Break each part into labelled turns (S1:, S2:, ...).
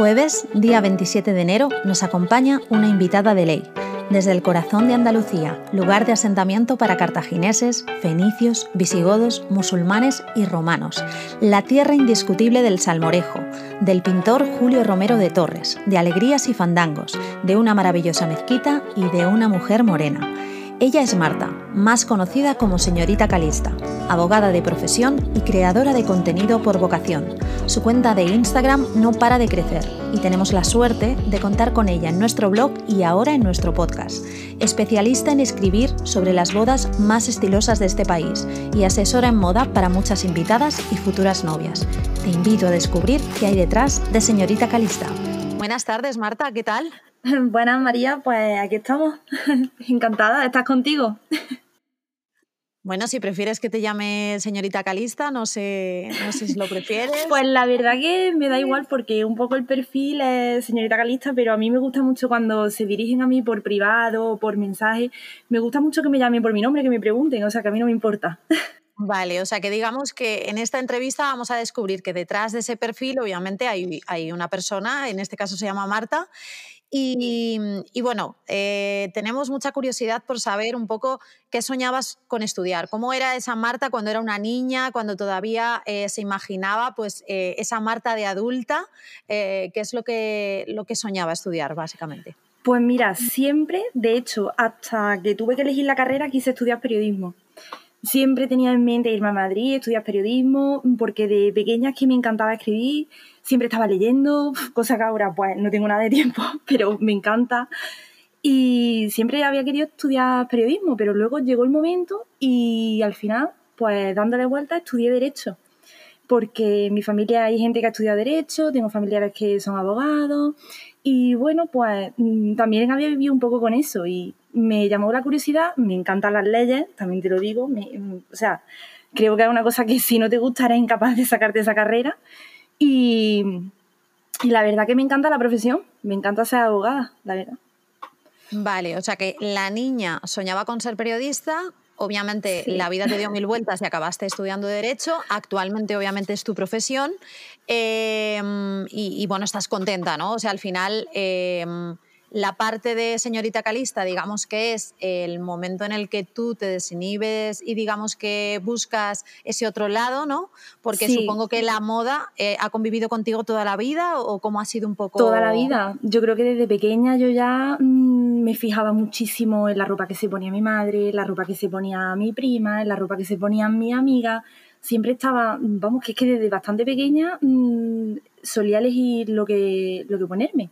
S1: Jueves, día 27 de enero, nos acompaña una invitada de ley, desde el corazón de Andalucía, lugar de asentamiento para cartagineses, fenicios, visigodos, musulmanes y romanos, la tierra indiscutible del salmorejo, del pintor Julio Romero de Torres, de alegrías y fandangos, de una maravillosa mezquita y de una mujer morena. Ella es Marta, más conocida como señorita Calista, abogada de profesión y creadora de contenido por vocación. Su cuenta de Instagram no para de crecer y tenemos la suerte de contar con ella en nuestro blog y ahora en nuestro podcast. Especialista en escribir sobre las bodas más estilosas de este país y asesora en moda para muchas invitadas y futuras novias. Te invito a descubrir qué hay detrás de señorita Calista. Buenas tardes, Marta, ¿qué tal?
S2: Buenas, María, pues aquí estamos. Encantada de estar contigo.
S1: Bueno, si prefieres que te llame señorita Calista, no sé, no sé si lo prefieres.
S2: Pues la verdad que me da igual porque un poco el perfil es señorita Calista, pero a mí me gusta mucho cuando se dirigen a mí por privado, por mensaje. Me gusta mucho que me llamen por mi nombre, que me pregunten, o sea que a mí no me importa.
S1: Vale, o sea que digamos que en esta entrevista vamos a descubrir que detrás de ese perfil obviamente hay, hay una persona, en este caso se llama Marta, y, bueno, eh, tenemos mucha curiosidad por saber un poco qué soñabas con estudiar, cómo era esa Marta cuando era una niña, cuando todavía eh, se imaginaba pues eh, esa Marta de adulta, qué es lo que, lo que soñaba estudiar básicamente.
S2: Pues mira, siempre, de hecho, hasta que tuve que elegir la carrera, quise estudiar periodismo. Siempre tenía en mente irme a Madrid, estudiar periodismo, porque de pequeña es que me encantaba escribir siempre estaba leyendo, cosa que ahora pues no tengo nada de tiempo, pero me encanta. Y siempre había querido estudiar periodismo, pero luego llegó el momento y al final, pues dándole vuelta, estudié Derecho. Porque en mi familia hay gente que ha estudiado Derecho, tengo familiares que son abogados y bueno, pues mm, también había vivido un poco con eso y me llamó la curiosidad, me encantan las leyes, también te lo digo, mm, o sea, creo que es una cosa que si no te gusta eres incapaz de sacarte esa carrera y, la verdad que me encanta la profesión, me encanta ser abogada, la verdad.
S1: Vale, o sea que la niña soñaba con ser periodista, obviamente la vida te dio mil vueltas y acabaste estudiando Derecho, actualmente obviamente es tu profesión em, y, bueno, estás contenta, ¿no? O sea, al final... Em, la parte de señorita Calista, digamos que es el momento en el que tú te desinhibes y digamos que buscas ese otro lado, ¿no? Porque supongo que la moda eh, ha convivido contigo toda la vida o cómo ha sido un poco...
S2: Toda la vida. Yo creo que desde pequeña yo ya mm, me fijaba muchísimo en la ropa que se ponía mi madre, la ropa que se ponía mi prima, en la ropa que se ponía mi amiga. Siempre estaba, vamos, que es que desde bastante pequeña mm, solía elegir lo que, lo que ponerme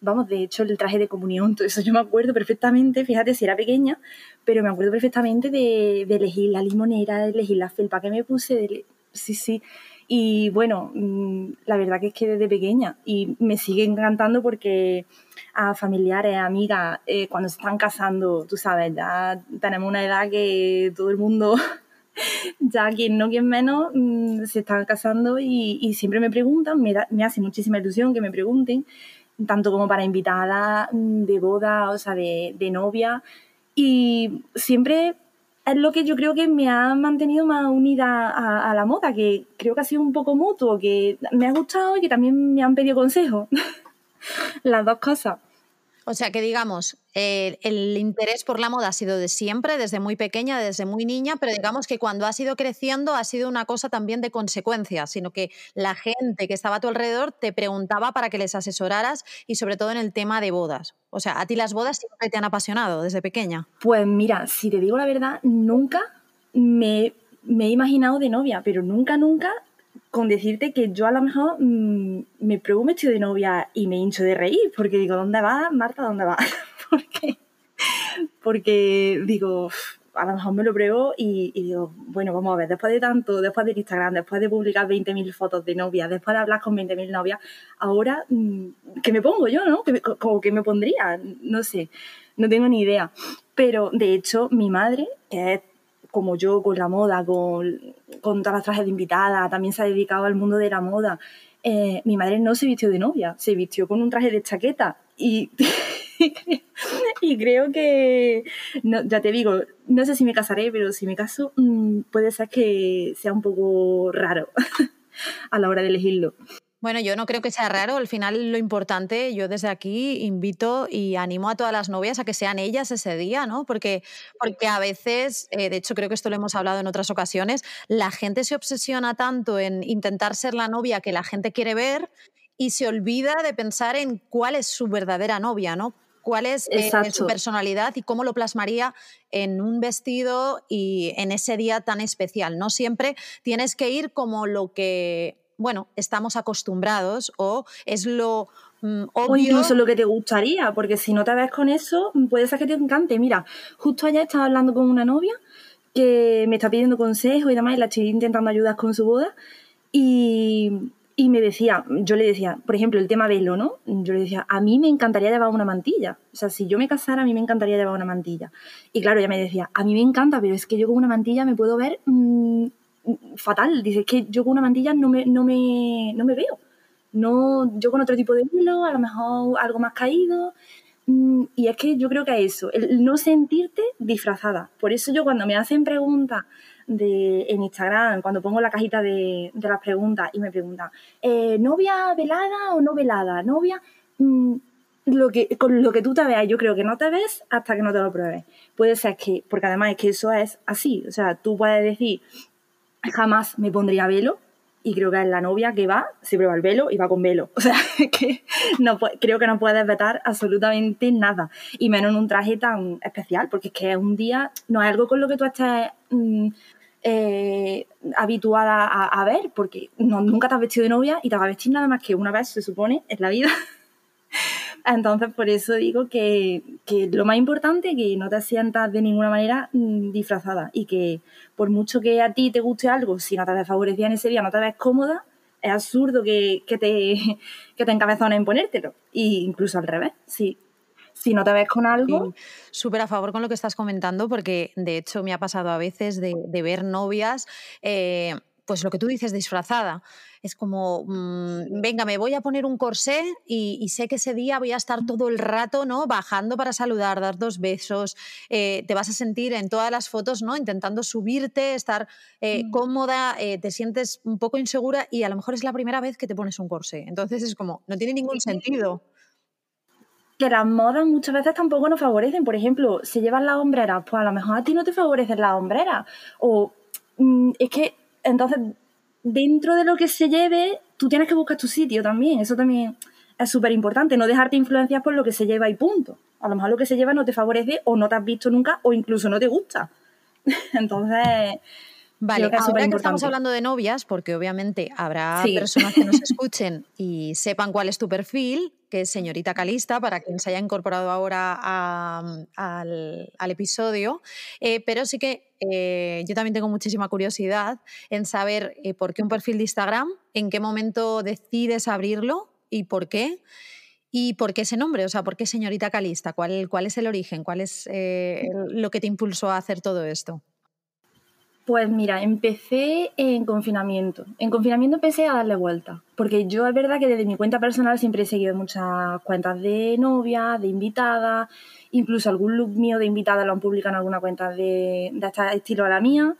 S2: vamos, de hecho el traje de comunión, todo eso yo me acuerdo perfectamente, fíjate si era pequeña, pero me acuerdo perfectamente de, elegir la limonera, de elegir la felpa que me puse, sí, sí. Y bueno, mm, la verdad que es que desde pequeña y me sigue encantando porque a familiares, amigas, eh, cuando se están casando, tú sabes, ya tenemos una edad que todo el mundo ya quien no, quien menos, mm, se están casando y, siempre me preguntan, me, me, hace muchísima ilusión que me pregunten tanto como para invitada mm, de boda, o sea, de, novia. Y siempre es lo que yo creo que me ha mantenido más unida a, a, la moda, que creo que ha sido un poco mutuo, que me ha gustado y que también me han pedido consejos. Las dos cosas.
S1: O sea que digamos, el interés por la moda ha sido de siempre, desde muy pequeña, desde muy niña, pero digamos que cuando ha ido creciendo ha sido una cosa también de consecuencia, sino que la gente que estaba a tu alrededor te preguntaba para que les asesoraras y sobre todo en el tema de bodas. O sea, ¿a ti las bodas siempre te han apasionado desde pequeña?
S2: Pues mira, si te digo la verdad, nunca me he imaginado de novia, pero nunca, nunca con decirte que yo a lo mejor mm, me pruebo un vestido de novia y me hincho de reír, porque digo, ¿dónde va Marta? ¿Dónde va? porque, porque digo, a lo mejor me lo pruebo y, digo, bueno, vamos a ver, después de tanto, después de Instagram, después de publicar 20.000 fotos de novias, después de hablar con 20.000 novias, ahora, mm, ¿qué me pongo yo, no? ¿Cómo que me pondría? No sé, no tengo ni idea. Pero, de hecho, mi madre, que es como yo, con la moda, con, con todas las trajes de invitada, también se ha dedicado al mundo de la moda. Eh, mi madre no se vistió de novia, se vistió con un traje de chaqueta y, y creo que, ya te digo, no sé si me casaré, pero si me caso mm, puede ser que sea un poco raro a la hora de elegirlo.
S1: Bueno, yo no creo que sea raro. Al final, lo importante, yo desde aquí invito y animo a todas las novias a que sean ellas ese día, ¿no? Porque, porque a veces, eh, de hecho, creo que esto lo hemos hablado en otras ocasiones, la gente se obsesiona tanto en intentar ser la novia que la gente quiere ver y se olvida de pensar en cuál es su verdadera novia, ¿no? cuál es eh, su personalidad y cómo lo plasmaría en un vestido y en ese día tan especial. No siempre tienes que ir como lo que bueno, estamos acostumbrados o es lo mm, obvio.
S2: O incluso lo que te gustaría, porque si no te ves con eso, puede ser que te encante. Mira, justo ayer estaba hablando con una novia que me está pidiendo consejos y demás, y la estoy intentando ayudar con su boda. Y, y me decía, yo le decía, por ejemplo, el tema velo, ¿no? Yo le decía, a mí me encantaría llevar una mantilla. O sea, si yo me casara, a mí me encantaría llevar una mantilla. Y claro, ella me decía, a mí me encanta, pero es que yo con una mantilla me puedo ver mm, fatal. Dice, que yo con una mantilla no me, no me, no me veo. No, yo con otro tipo de hilo, a lo mejor algo más caído. Mm, y es que yo creo que es eso, el no sentirte disfrazada. Por eso yo cuando me hacen preguntas de, en Instagram, cuando pongo la cajita de, de las preguntas y me preguntan, eh, ¿novia velada o no velada? ¿Novia? Mm, lo que, con lo que tú te veas, yo creo que no te ves hasta que no te lo pruebes. Puede ser que, porque además es que eso es así, o sea, tú puedes decir, jamás me pondría velo y creo que es la novia que va, se prueba el velo y va con velo. O sea, que no, creo que no puedes vetar absolutamente nada. Y menos en un traje tan especial, porque es que es un día, no es algo con lo que tú estés mm, eh, habituada a, ver, porque nunca te has vestido de novia y te vas a vestir nada más que una vez, se supone, en la vida. Entonces, por eso digo que, lo más importante es que no te sientas de ninguna manera mm, disfrazada y que por mucho que a ti te guste algo, si no te ves favorecida en ese día, no te ves cómoda, es absurdo que, te, que te encabezones en ponértelo. Y incluso al revés, sí. Si no te ves con algo.
S1: Súper a favor con lo que estás comentando, porque de hecho me ha pasado a veces de, ver novias, eh, pues lo que tú dices, disfrazada es como, mm, venga, me voy a poner un corsé y, sé que ese día voy a estar todo el rato, ¿no? Bajando para saludar, dar dos besos, eh, te vas a sentir en todas las fotos, ¿no? Intentando subirte, estar eh, mm. cómoda, eh, te sientes un poco insegura y a lo mejor es la primera vez que te pones un corsé. Entonces es como, no tiene ningún sentido
S2: que las modas muchas veces tampoco nos favorecen. Por ejemplo, si llevas las hombreras, pues a lo mejor a ti no te favorecen las hombreras. O mm, es que entonces dentro de lo que se lleve, tú tienes que buscar tu sitio también. Eso también es súper importante. No dejarte influenciar por lo que se lleva y punto. A lo mejor lo que se lleva no te favorece o no te has visto nunca o incluso no te gusta. Entonces,
S1: Vale, ahora que estamos hablando de novias, porque obviamente habrá personas que nos escuchen y sepan cuál es tu perfil, que es señorita Calista, para quien se haya incorporado ahora al, episodio, eh, pero sí que eh, yo también tengo muchísima curiosidad en saber eh, por qué un perfil de Instagram, en qué momento decides abrirlo y por qué. ¿Y por qué ese nombre? O sea, ¿por qué señorita Calista? ¿Cuál, cuál es el origen? ¿Cuál es lo que te impulsó a hacer todo esto?
S2: Pues mira, empecé en confinamiento. En confinamiento empecé a darle vuelta, porque yo es verdad que desde mi cuenta personal siempre he seguido muchas cuentas de novia, de invitada, incluso algún look mío de invitada lo han publicado en alguna cuenta de, de este estilo a la mía,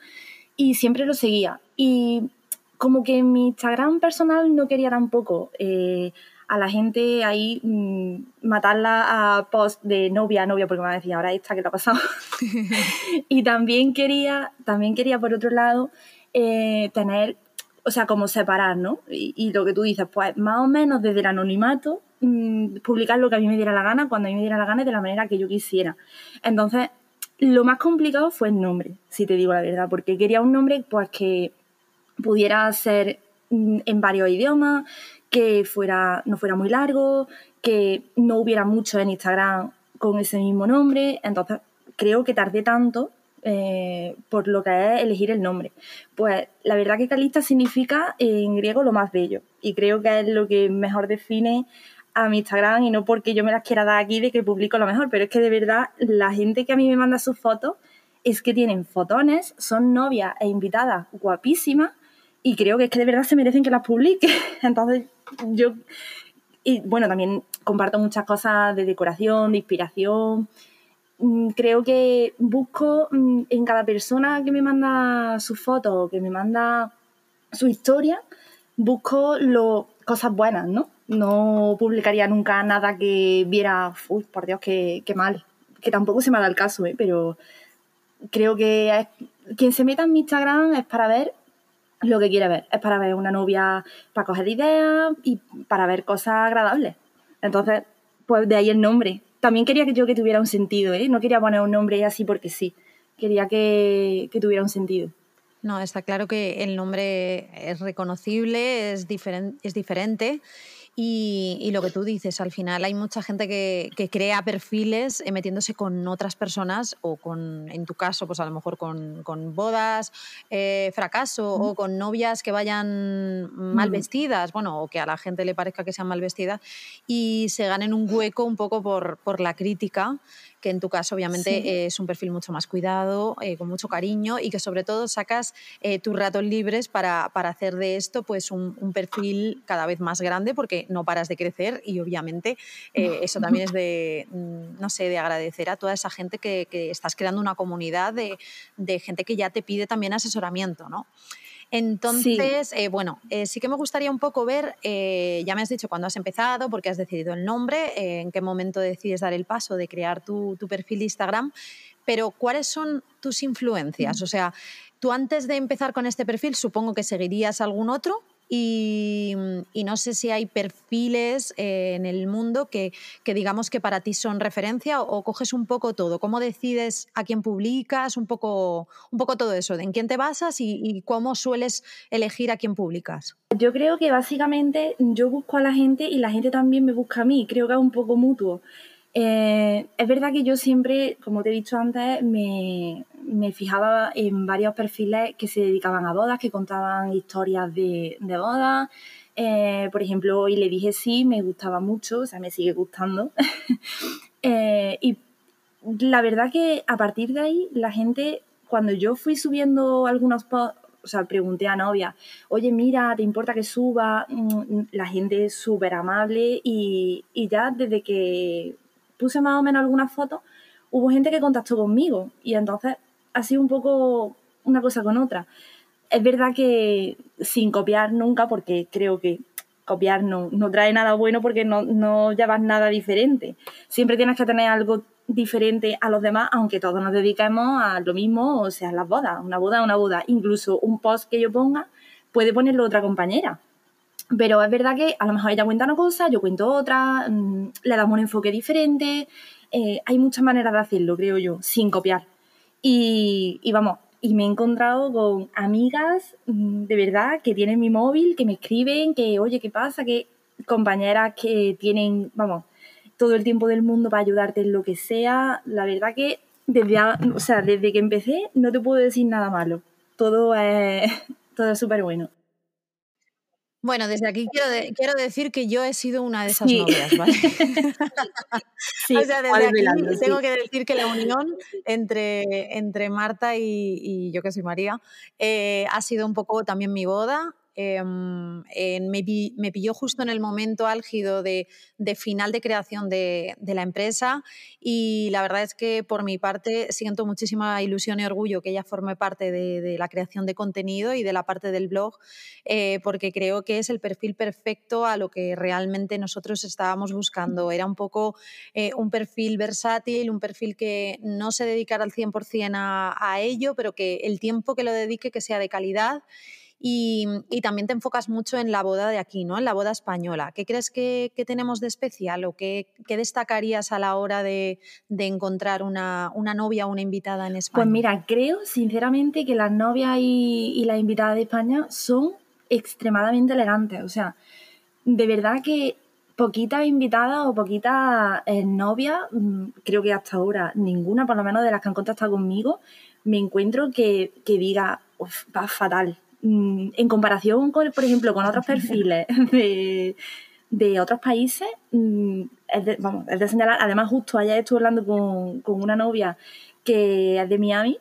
S2: y siempre lo seguía. Y como que en mi Instagram personal no quería tampoco eh, a la gente ahí mm, matarla a post de novia a novia, porque me va a decir, ahora esta que te ha pasado. y también quería, también quería por otro lado, eh, tener, o sea, como separar, ¿no? Y, lo que tú dices, pues más o menos desde el anonimato, mm, publicar lo que a mí me diera la gana, cuando a mí me diera la gana y de la manera que yo quisiera. Entonces, lo más complicado fue el nombre, si te digo la verdad, porque quería un nombre pues que pudiera ser mm, en varios idiomas, que fuera, no fuera muy largo, que no hubiera mucho en Instagram con ese mismo nombre. Entonces, creo que tardé tanto eh, por lo que es elegir el nombre. Pues la verdad que Calista significa en griego lo más bello y creo que es lo que mejor define a mi Instagram y no porque yo me las quiera dar aquí de que publico lo mejor, pero es que de verdad la gente que a mí me manda sus fotos es que tienen fotones, son novias e invitadas guapísimas y creo que es que de verdad se merecen que las publique. Entonces yo, y bueno, también comparto muchas cosas de decoración, de inspiración. Mm, creo que busco mm, en cada persona que me manda sus fotos, que me manda su historia, busco lo, cosas buenas, ¿no? No publicaría nunca nada que viera, uy, por Dios, qué, qué mal. Que tampoco se me dado el caso, ¿eh? Pero creo que quien se meta en mi Instagram es para ver lo que quiere ver. Es para ver una novia, para coger ideas y para ver cosas agradables. Entonces, pues de ahí el nombre. También quería que yo que tuviera un sentido, ¿eh? No quería poner un nombre así porque sí. Quería que, que tuviera un sentido.
S1: No, está claro que el nombre es reconocible, es, es diferente y, lo que tú dices, al final hay mucha gente que, crea perfiles eh, metiéndose con otras personas o con, en tu caso, pues a lo mejor con, bodas, eh, fracaso o con novias que vayan mal vestidas, bueno, o que a la gente le parezca que sean mal vestidas y se ganen un hueco un poco por, por la crítica que en tu caso obviamente es un perfil mucho más cuidado, eh, con mucho cariño y que sobre todo sacas eh, tus ratos libres para, hacer de esto pues un, perfil cada vez más grande porque no paras de crecer y obviamente eh, eso también es de, mm, no sé, de agradecer a toda esa gente que, estás creando una comunidad de, de gente que ya te pide también asesoramiento, ¿no? Entonces, eh, bueno, eh, sí que me gustaría un poco ver, eh, ya me has dicho cuándo has empezado, por qué has decidido el nombre, en qué momento decides dar el paso de crear tu, tu perfil de Instagram, pero ¿cuáles son tus influencias? O sea, tú antes de empezar con este perfil, supongo que seguirías algún otro. Y, no sé si hay perfiles eh, en el mundo que, digamos que para ti son referencia o, coges un poco todo. ¿Cómo decides a quién publicas? Un poco, un poco todo eso, en quién te basas y, cómo sueles elegir a quién publicas.
S2: Yo creo que básicamente yo busco a la gente y la gente también me busca a mí. Creo que es un poco mutuo. Eh, es verdad que yo siempre, como te he dicho antes, me, me fijaba en varios perfiles que se dedicaban a bodas, que contaban historias de, de bodas. Eh, por ejemplo, y le dije sí, me gustaba mucho, o sea, me sigue gustando. Eh, y la verdad que a partir de ahí, la gente, cuando yo fui subiendo algunos posts, o sea, pregunté a novia, oye, mira, ¿te importa que suba? Mm, la gente es súper amable y, y ya desde que puse más o menos algunas fotos, hubo gente que contactó conmigo y entonces ha sido un poco una cosa con otra. Es verdad que sin copiar nunca, porque creo que copiar no, no trae nada bueno porque no, no llevas nada diferente. Siempre tienes que tener algo diferente a los demás, aunque todos nos dediquemos a lo mismo, o sea, las bodas. Una boda una boda. Incluso un post que yo ponga puede ponerlo otra compañera. Pero es verdad que a lo mejor ella cuenta una cosa, yo cuento otra, mm, le damos un enfoque diferente. Eh, hay muchas maneras de hacerlo, creo yo, sin copiar. Y, vamos, y me he encontrado con amigas mm, de verdad que tienen mi móvil, que me escriben, que oye, ¿qué pasa? Que compañeras que tienen, vamos, todo el tiempo del mundo para ayudarte en lo que sea. La verdad que desde, o sea, desde que empecé no te puedo decir nada malo. Todo es todo súper bueno.
S1: Bueno, desde aquí quiero, quiero decir que yo he sido una de esas novias, ¿vale? sí, o sea, desde aquí tengo que decir que la unión entre, entre Marta y, yo que soy María eh, ha sido un poco también mi boda. Em, me, pilló justo en el momento álgido de, final de creación de, la empresa y la verdad es que por mi parte siento muchísima ilusión y orgullo que ella forme parte de, la creación de contenido y de la parte del blog eh, porque creo que es el perfil perfecto a lo que realmente nosotros estábamos buscando. Era un poco eh, un perfil versátil, un perfil que no se dedicara al 100% a, a ello, pero que el tiempo que lo dedique que sea de calidad y, también te enfocas mucho en la boda de aquí, ¿no? En la boda española. ¿Qué crees que, tenemos de especial o qué, destacarías a la hora de, encontrar una, novia o una invitada en España?
S2: Pues mira, creo sinceramente que las novias y, las invitadas de España son extremadamente elegantes. O sea, de verdad que poquitas invitadas o poquitas eh, novias, mm, creo que hasta ahora ninguna, por lo menos de las que han contactado conmigo, me encuentro que, diga, va fatal. Mm, en comparación, con, por ejemplo, con otros perfiles de, otros países, mm, es de, vamos, es de señalar, además justo ayer estuve hablando con, una novia que es de Miami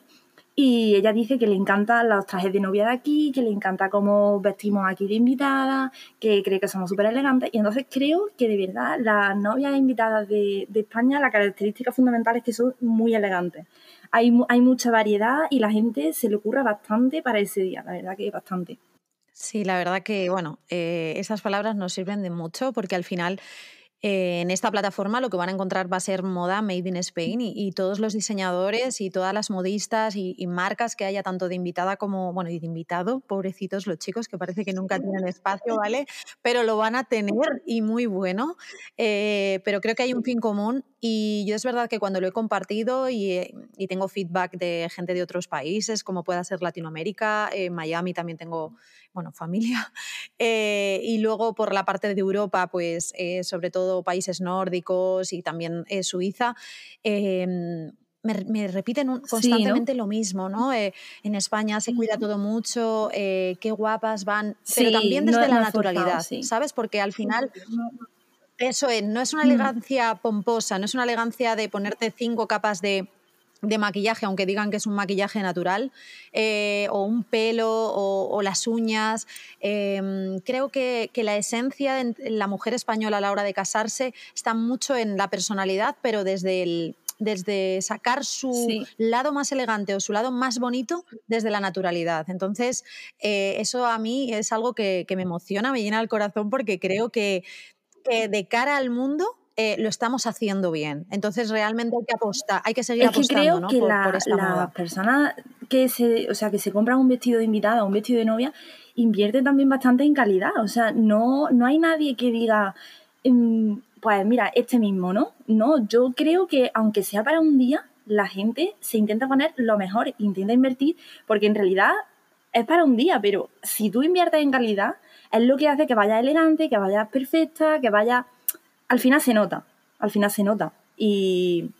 S2: y ella dice que le encantan los trajes de novia de aquí, que le encanta cómo vestimos aquí de invitada, que cree que somos súper elegantes. Y entonces creo que de verdad las novias invitadas de, de España, la característica fundamental es que son muy elegantes hay, mucha variedad y la gente se le ocurra bastante para ese día, la verdad que bastante.
S1: Sí, la verdad que, bueno, eh, esas palabras nos sirven de mucho porque al final eh, en esta plataforma lo que van a encontrar va a ser moda made in Spain y, todos los diseñadores y todas las modistas y, marcas que haya tanto de invitada como, bueno, y de invitado, pobrecitos los chicos que parece que nunca tienen espacio, ¿vale? Pero lo van a tener y muy bueno. Eh, pero creo que hay un fin común y yo es verdad que cuando lo he compartido y, eh, tengo feedback de gente de otros países, como pueda ser Latinoamérica, en Miami también tengo, bueno, familia, y luego por la parte de Europa, pues sobre todo países nórdicos y también eh, Suiza, em, me, repiten constantemente lo mismo, ¿no? Eh, en España se cuida todo mucho, eh, qué guapas van, pero también desde la naturalidad, ¿sabes? Porque al final... Eso es, no es una mm. elegancia pomposa, no es una elegancia de ponerte cinco capas de, de maquillaje, aunque digan que es un maquillaje natural, eh, o un pelo, o, las uñas. Em, creo que, la esencia de la mujer española a la hora de casarse está mucho en la personalidad, pero desde el, desde sacar su lado más elegante o su lado más bonito desde la naturalidad. Entonces, eh, eso a mí es algo que, me emociona, me llena el corazón porque creo que de cara al mundo eh, lo estamos haciendo bien. Entonces realmente hay que apostar, hay que seguir
S2: es
S1: apostando
S2: creo que la, las personas que se, o sea, que se compran un vestido de invitada, un vestido de novia, invierten también bastante en calidad. O sea, no, no hay nadie que diga, em, pues mira, este mismo, ¿no? No, yo creo que aunque sea para un día, la gente se intenta poner lo mejor, intenta invertir, porque en realidad es para un día, pero si tú inviertes en calidad, es lo que hace que vaya elegante, que vaya perfecta, que vaya al final se nota, al final se nota. Y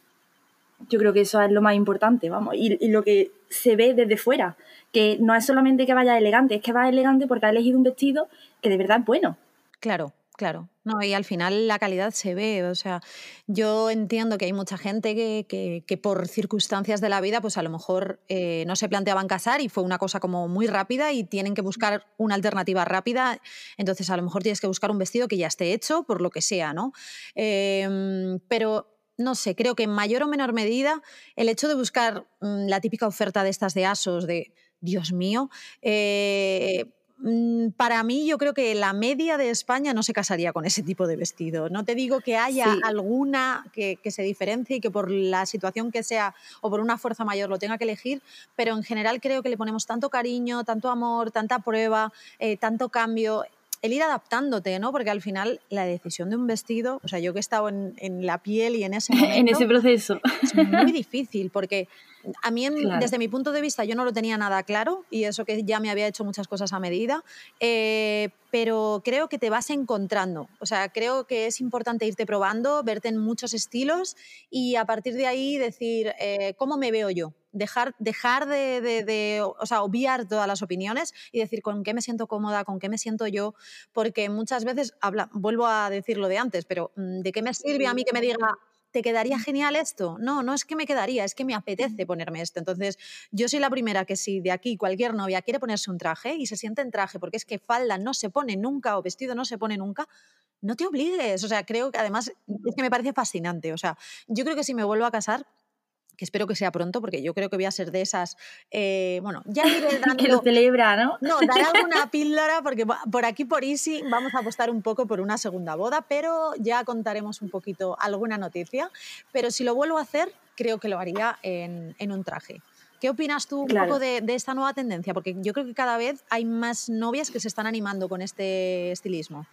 S2: yo creo que eso es lo más importante, vamos, y, lo que se ve desde fuera, que no es solamente que vaya elegante, es que va elegante porque ha elegido un vestido que de verdad es bueno.
S1: Claro, Claro, no, y al final la calidad se ve. O sea, yo entiendo que hay mucha gente que, que, por circunstancias de la vida, pues a lo mejor eh, no se planteaban casar y fue una cosa como muy rápida y tienen que buscar una alternativa rápida. Entonces, a lo mejor tienes que buscar un vestido que ya esté hecho, por lo que sea, ¿no? Em, pero no sé, creo que en mayor o menor medida el hecho de buscar mm, la típica oferta de estas de ASOS, de Dios mío, eh, para mí yo creo que la media de España no se casaría con ese tipo de vestido. No te digo que haya alguna que, se diferencie y que por la situación que sea o por una fuerza mayor lo tenga que elegir, pero en general creo que le ponemos tanto cariño, tanto amor, tanta prueba, eh, tanto cambio el ir adaptándote, ¿no? Porque al final la decisión de un vestido, o sea, yo que he estado en, la piel y en ese
S2: en ese proceso.
S1: Es muy difícil porque a mí, desde mi punto de vista, yo no lo tenía nada claro y eso que ya me había hecho muchas cosas a medida, eh, pero creo que te vas encontrando. O sea, creo que es importante irte probando, verte en muchos estilos y a partir de ahí decir, eh, ¿cómo me veo yo? Dejar, dejar de, o sea, obviar todas las opiniones y decir con qué me siento cómoda, con qué me siento yo, porque muchas veces, habla, vuelvo a decir lo de antes, pero mm, ¿de qué me sirve a mí que me diga ¿te quedaría genial esto? No, no es que me quedaría, es que me apetece ponerme esto. Entonces, yo soy la primera que si de aquí cualquier novia quiere ponerse un traje y se siente en traje, porque es que falda no se pone nunca o vestido no se pone nunca, no te obligues. O sea, creo que además es que me parece fascinante. O sea, yo creo que si me vuelvo a casar, que espero que sea pronto, porque yo creo que voy a ser de esas. Eh, bueno, ya iré dando.
S2: que lo celebra, ¿no?
S1: No, daré alguna píldora, porque por aquí, por Easy, vamos a apostar un poco por una segunda boda, pero ya contaremos un poquito alguna noticia. Pero si lo vuelvo a hacer, creo que lo haría en, un traje. ¿Qué opinas tú un poco de, de, esta nueva tendencia? Porque yo creo que cada vez hay más novias que se están animando con este estilismo.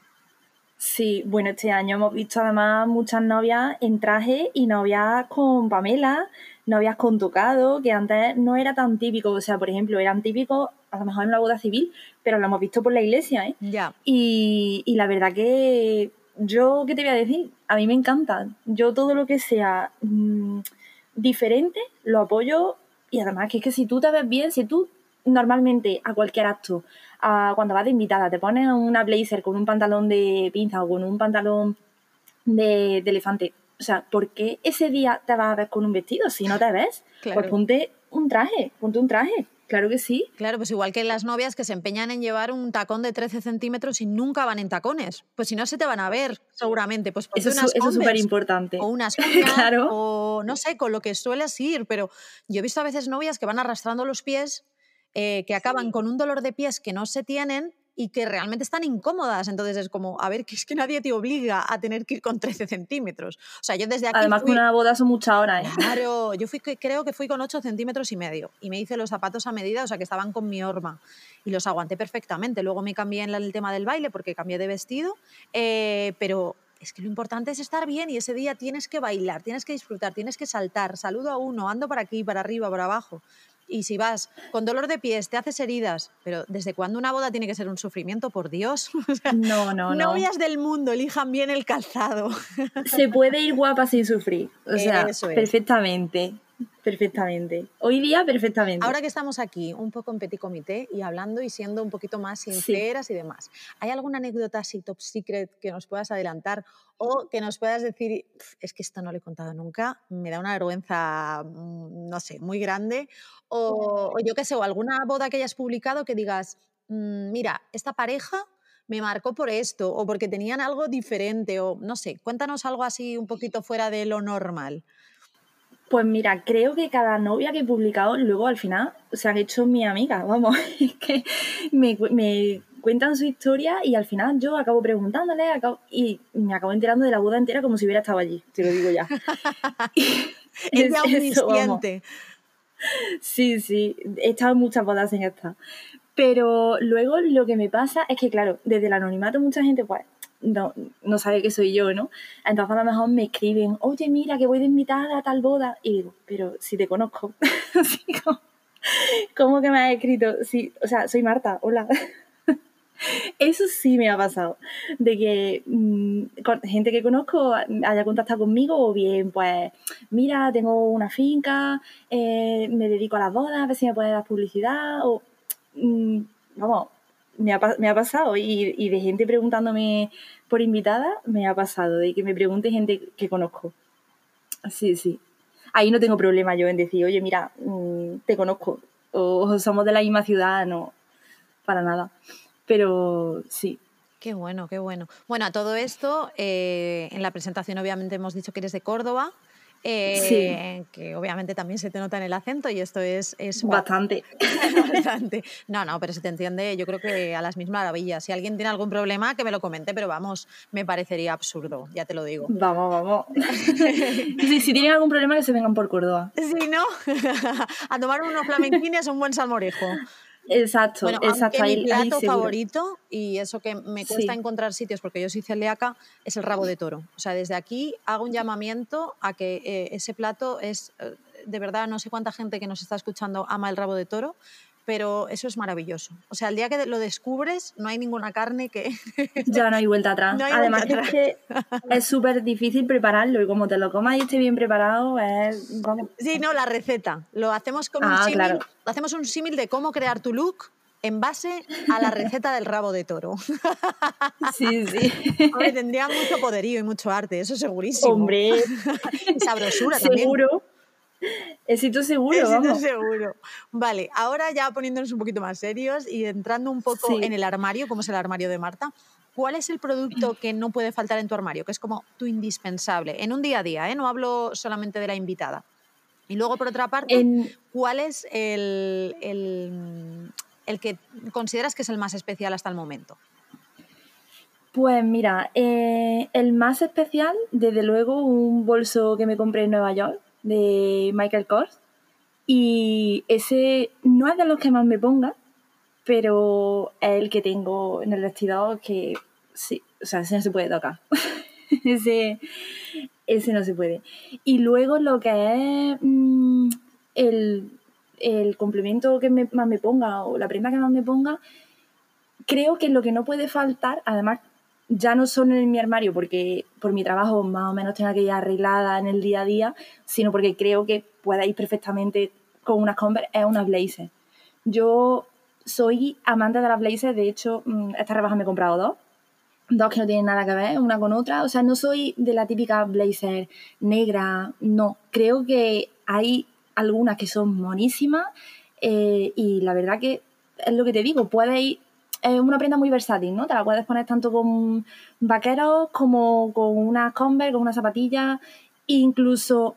S2: Sí, bueno, este año hemos visto además muchas novias en traje y novias con Pamela, novias con tocado, que antes no era tan típico. O sea, por ejemplo, eran típicos a lo mejor en una boda civil, pero lo hemos visto por la iglesia, ¿eh?
S1: Ya.
S2: Y, y la verdad que yo, ¿qué te voy a decir? A mí me encanta. Yo todo lo que sea mm, diferente lo apoyo y además que es que si tú te ves bien, si tú normalmente a cualquier acto, a, cuando vas de invitada, te pones una blazer con un pantalón de pinza o con un pantalón de, elefante, o sea, ¿por qué ese día te vas a ver con un vestido? Si no te ves, pues ponte un traje, ponte un traje. Claro que sí.
S1: Claro, pues igual que las novias que se empeñan en llevar un tacón de 13 centímetros y nunca van en tacones. Pues si no se te van a ver, seguramente. Pues
S2: eso, es súper importante.
S1: O unas
S2: claro.
S1: o no sé, con lo que sueles ir. Pero yo he visto a veces novias que van arrastrando los pies, eh, que acaban con un dolor de pies que no se tienen y que realmente están incómodas. Entonces es como, a ver, que es que nadie te obliga a tener que ir con 13 centímetros. O sea, yo desde aquí.
S2: Además,
S1: fui...
S2: una boda son muchas horas. ¿eh?
S1: Claro, yo fui, creo que fui con 8 centímetros y medio y me hice los zapatos a medida, o sea, que estaban con mi horma y los aguanté perfectamente. Luego me cambié en el tema del baile porque cambié de vestido, eh, pero es que lo importante es estar bien y ese día tienes que bailar, tienes que disfrutar, tienes que saltar, saludo a uno, ando para aquí, para arriba, para abajo. Y si vas con dolor de pies, te haces heridas, pero ¿desde cuándo una boda tiene que ser un sufrimiento? Por Dios.
S2: no, no, no.
S1: Novias del mundo, elijan bien el calzado.
S2: Se puede ir guapa sin sufrir. O sea, perfectamente. Perfectamente. Hoy día, perfectamente.
S1: Ahora que estamos aquí, un poco en petit comité y hablando y siendo un poquito más sinceras y demás, ¿hay alguna anécdota así top secret que nos puedas adelantar o que nos puedas decir, es que esto no lo he contado nunca, me da una vergüenza, mm, no sé, muy grande? O, yo qué sé, o alguna boda que hayas publicado que digas, mm, mira, esta pareja me marcó por esto o porque tenían algo diferente o no sé, cuéntanos algo así un poquito fuera de lo normal.
S2: Pues mira, creo que cada novia que he publicado luego al final se han hecho mi amiga, vamos, es que me, cuentan su historia y al final yo acabo preguntándole y me acabo enterando de la boda entera como si hubiera estado allí, te lo digo ya.
S1: es, eso,
S2: Sí, sí, he estado en muchas bodas en esta. Pero luego lo que me pasa es que, claro, desde el anonimato mucha gente pues no, no sabe que soy yo, ¿no? Entonces a lo mejor me escriben, oye, mira, que voy de invitada a tal boda. Y digo, pero si te conozco. ¿Cómo, que me has escrito? Sí, o sea, soy Marta, hola. Eso sí me ha pasado, de que mm, gente que conozco haya contactado conmigo o bien, pues, mira, tengo una finca, eh, me dedico a las bodas, a ver si me puedes dar publicidad o, mm, vamos, me ha, me ha pasado y, de gente preguntándome por invitada, me ha pasado, de que me pregunte gente que conozco. Sí, sí. Ahí no tengo problema yo en decir, oye, mira, mm, te conozco, o somos de la misma ciudad, no, para nada. Pero sí,
S1: Qué bueno, qué bueno. Bueno, a todo esto, eh, en la presentación obviamente hemos dicho que eres de Córdoba, eh, que obviamente también se te nota en el acento y esto es... es
S2: bastante.
S1: bastante. No, no, pero se te entiende yo creo que a las mismas maravillas. Si alguien tiene algún problema, que me lo comente, pero vamos, me parecería absurdo, ya te lo digo.
S2: Vamos, vamos. si tienen algún problema, que se vengan por Córdoba.
S1: Sí, ¿no? a tomar unos flamenquines, un buen salmorejo.
S2: Exacto, exacto.
S1: mi plato favorito, y eso que me cuesta encontrar sitios porque yo soy celíaca, es el rabo de toro. O sea, desde aquí hago un llamamiento a que eh, ese plato es, eh, de verdad, no sé cuánta gente que nos está escuchando ama el rabo de toro, pero eso es maravilloso. O sea, el día que lo descubres, no hay ninguna carne que...
S2: ya no hay vuelta atrás. Además es que es súper difícil prepararlo y como te lo comas y esté bien preparado, es... Vamos.
S1: Sí, no, la receta. Lo hacemos con un ah, símil, hacemos un símil de cómo crear tu look en base a la receta del rabo de toro.
S2: Sí, sí.
S1: Hombre, tendría mucho poderío y mucho arte, eso segurísimo.
S2: Hombre.
S1: sabrosura también.
S2: Seguro. Éxito seguro,
S1: Éxito seguro. Vale, ahora ya poniéndonos un poquito más serios y entrando un poco en el armario, como es el armario de Marta, ¿cuál es el producto que no puede faltar en tu armario? Que es como tu indispensable, en un día a día, ¿eh? no hablo solamente de la invitada. Y luego, por otra parte, ¿cuál es el, el, que consideras que es el más especial hasta el momento?
S2: Pues mira, eh, el más especial, desde luego, un bolso que me compré en Nueva York, de Michael Kors. Y ese no es de los que más me ponga, pero es el que tengo en el vestidor que sí, o sea, ese no se puede tocar. ese, ese no se puede. Y luego lo que es mm, el, el, complemento que más me ponga o la prenda que más me ponga, creo que lo que no puede faltar, además ya no son en mi armario porque por mi trabajo más o menos tenga que ir arreglada en el día a día, sino porque creo que pueda ir perfectamente con unas Converse, es una blazer. Yo soy amante de las blazers, de hecho, mm, esta rebaja me he comprado dos, dos que no tienen nada que ver una con otra, o sea, no soy de la típica blazer negra, no, creo que hay algunas que son monísimas eh, y la verdad que es lo que te digo, puede ir es una prenda muy versátil, ¿no? Te la puedes poner tanto con vaqueros como con una Converse, con una zapatilla. Incluso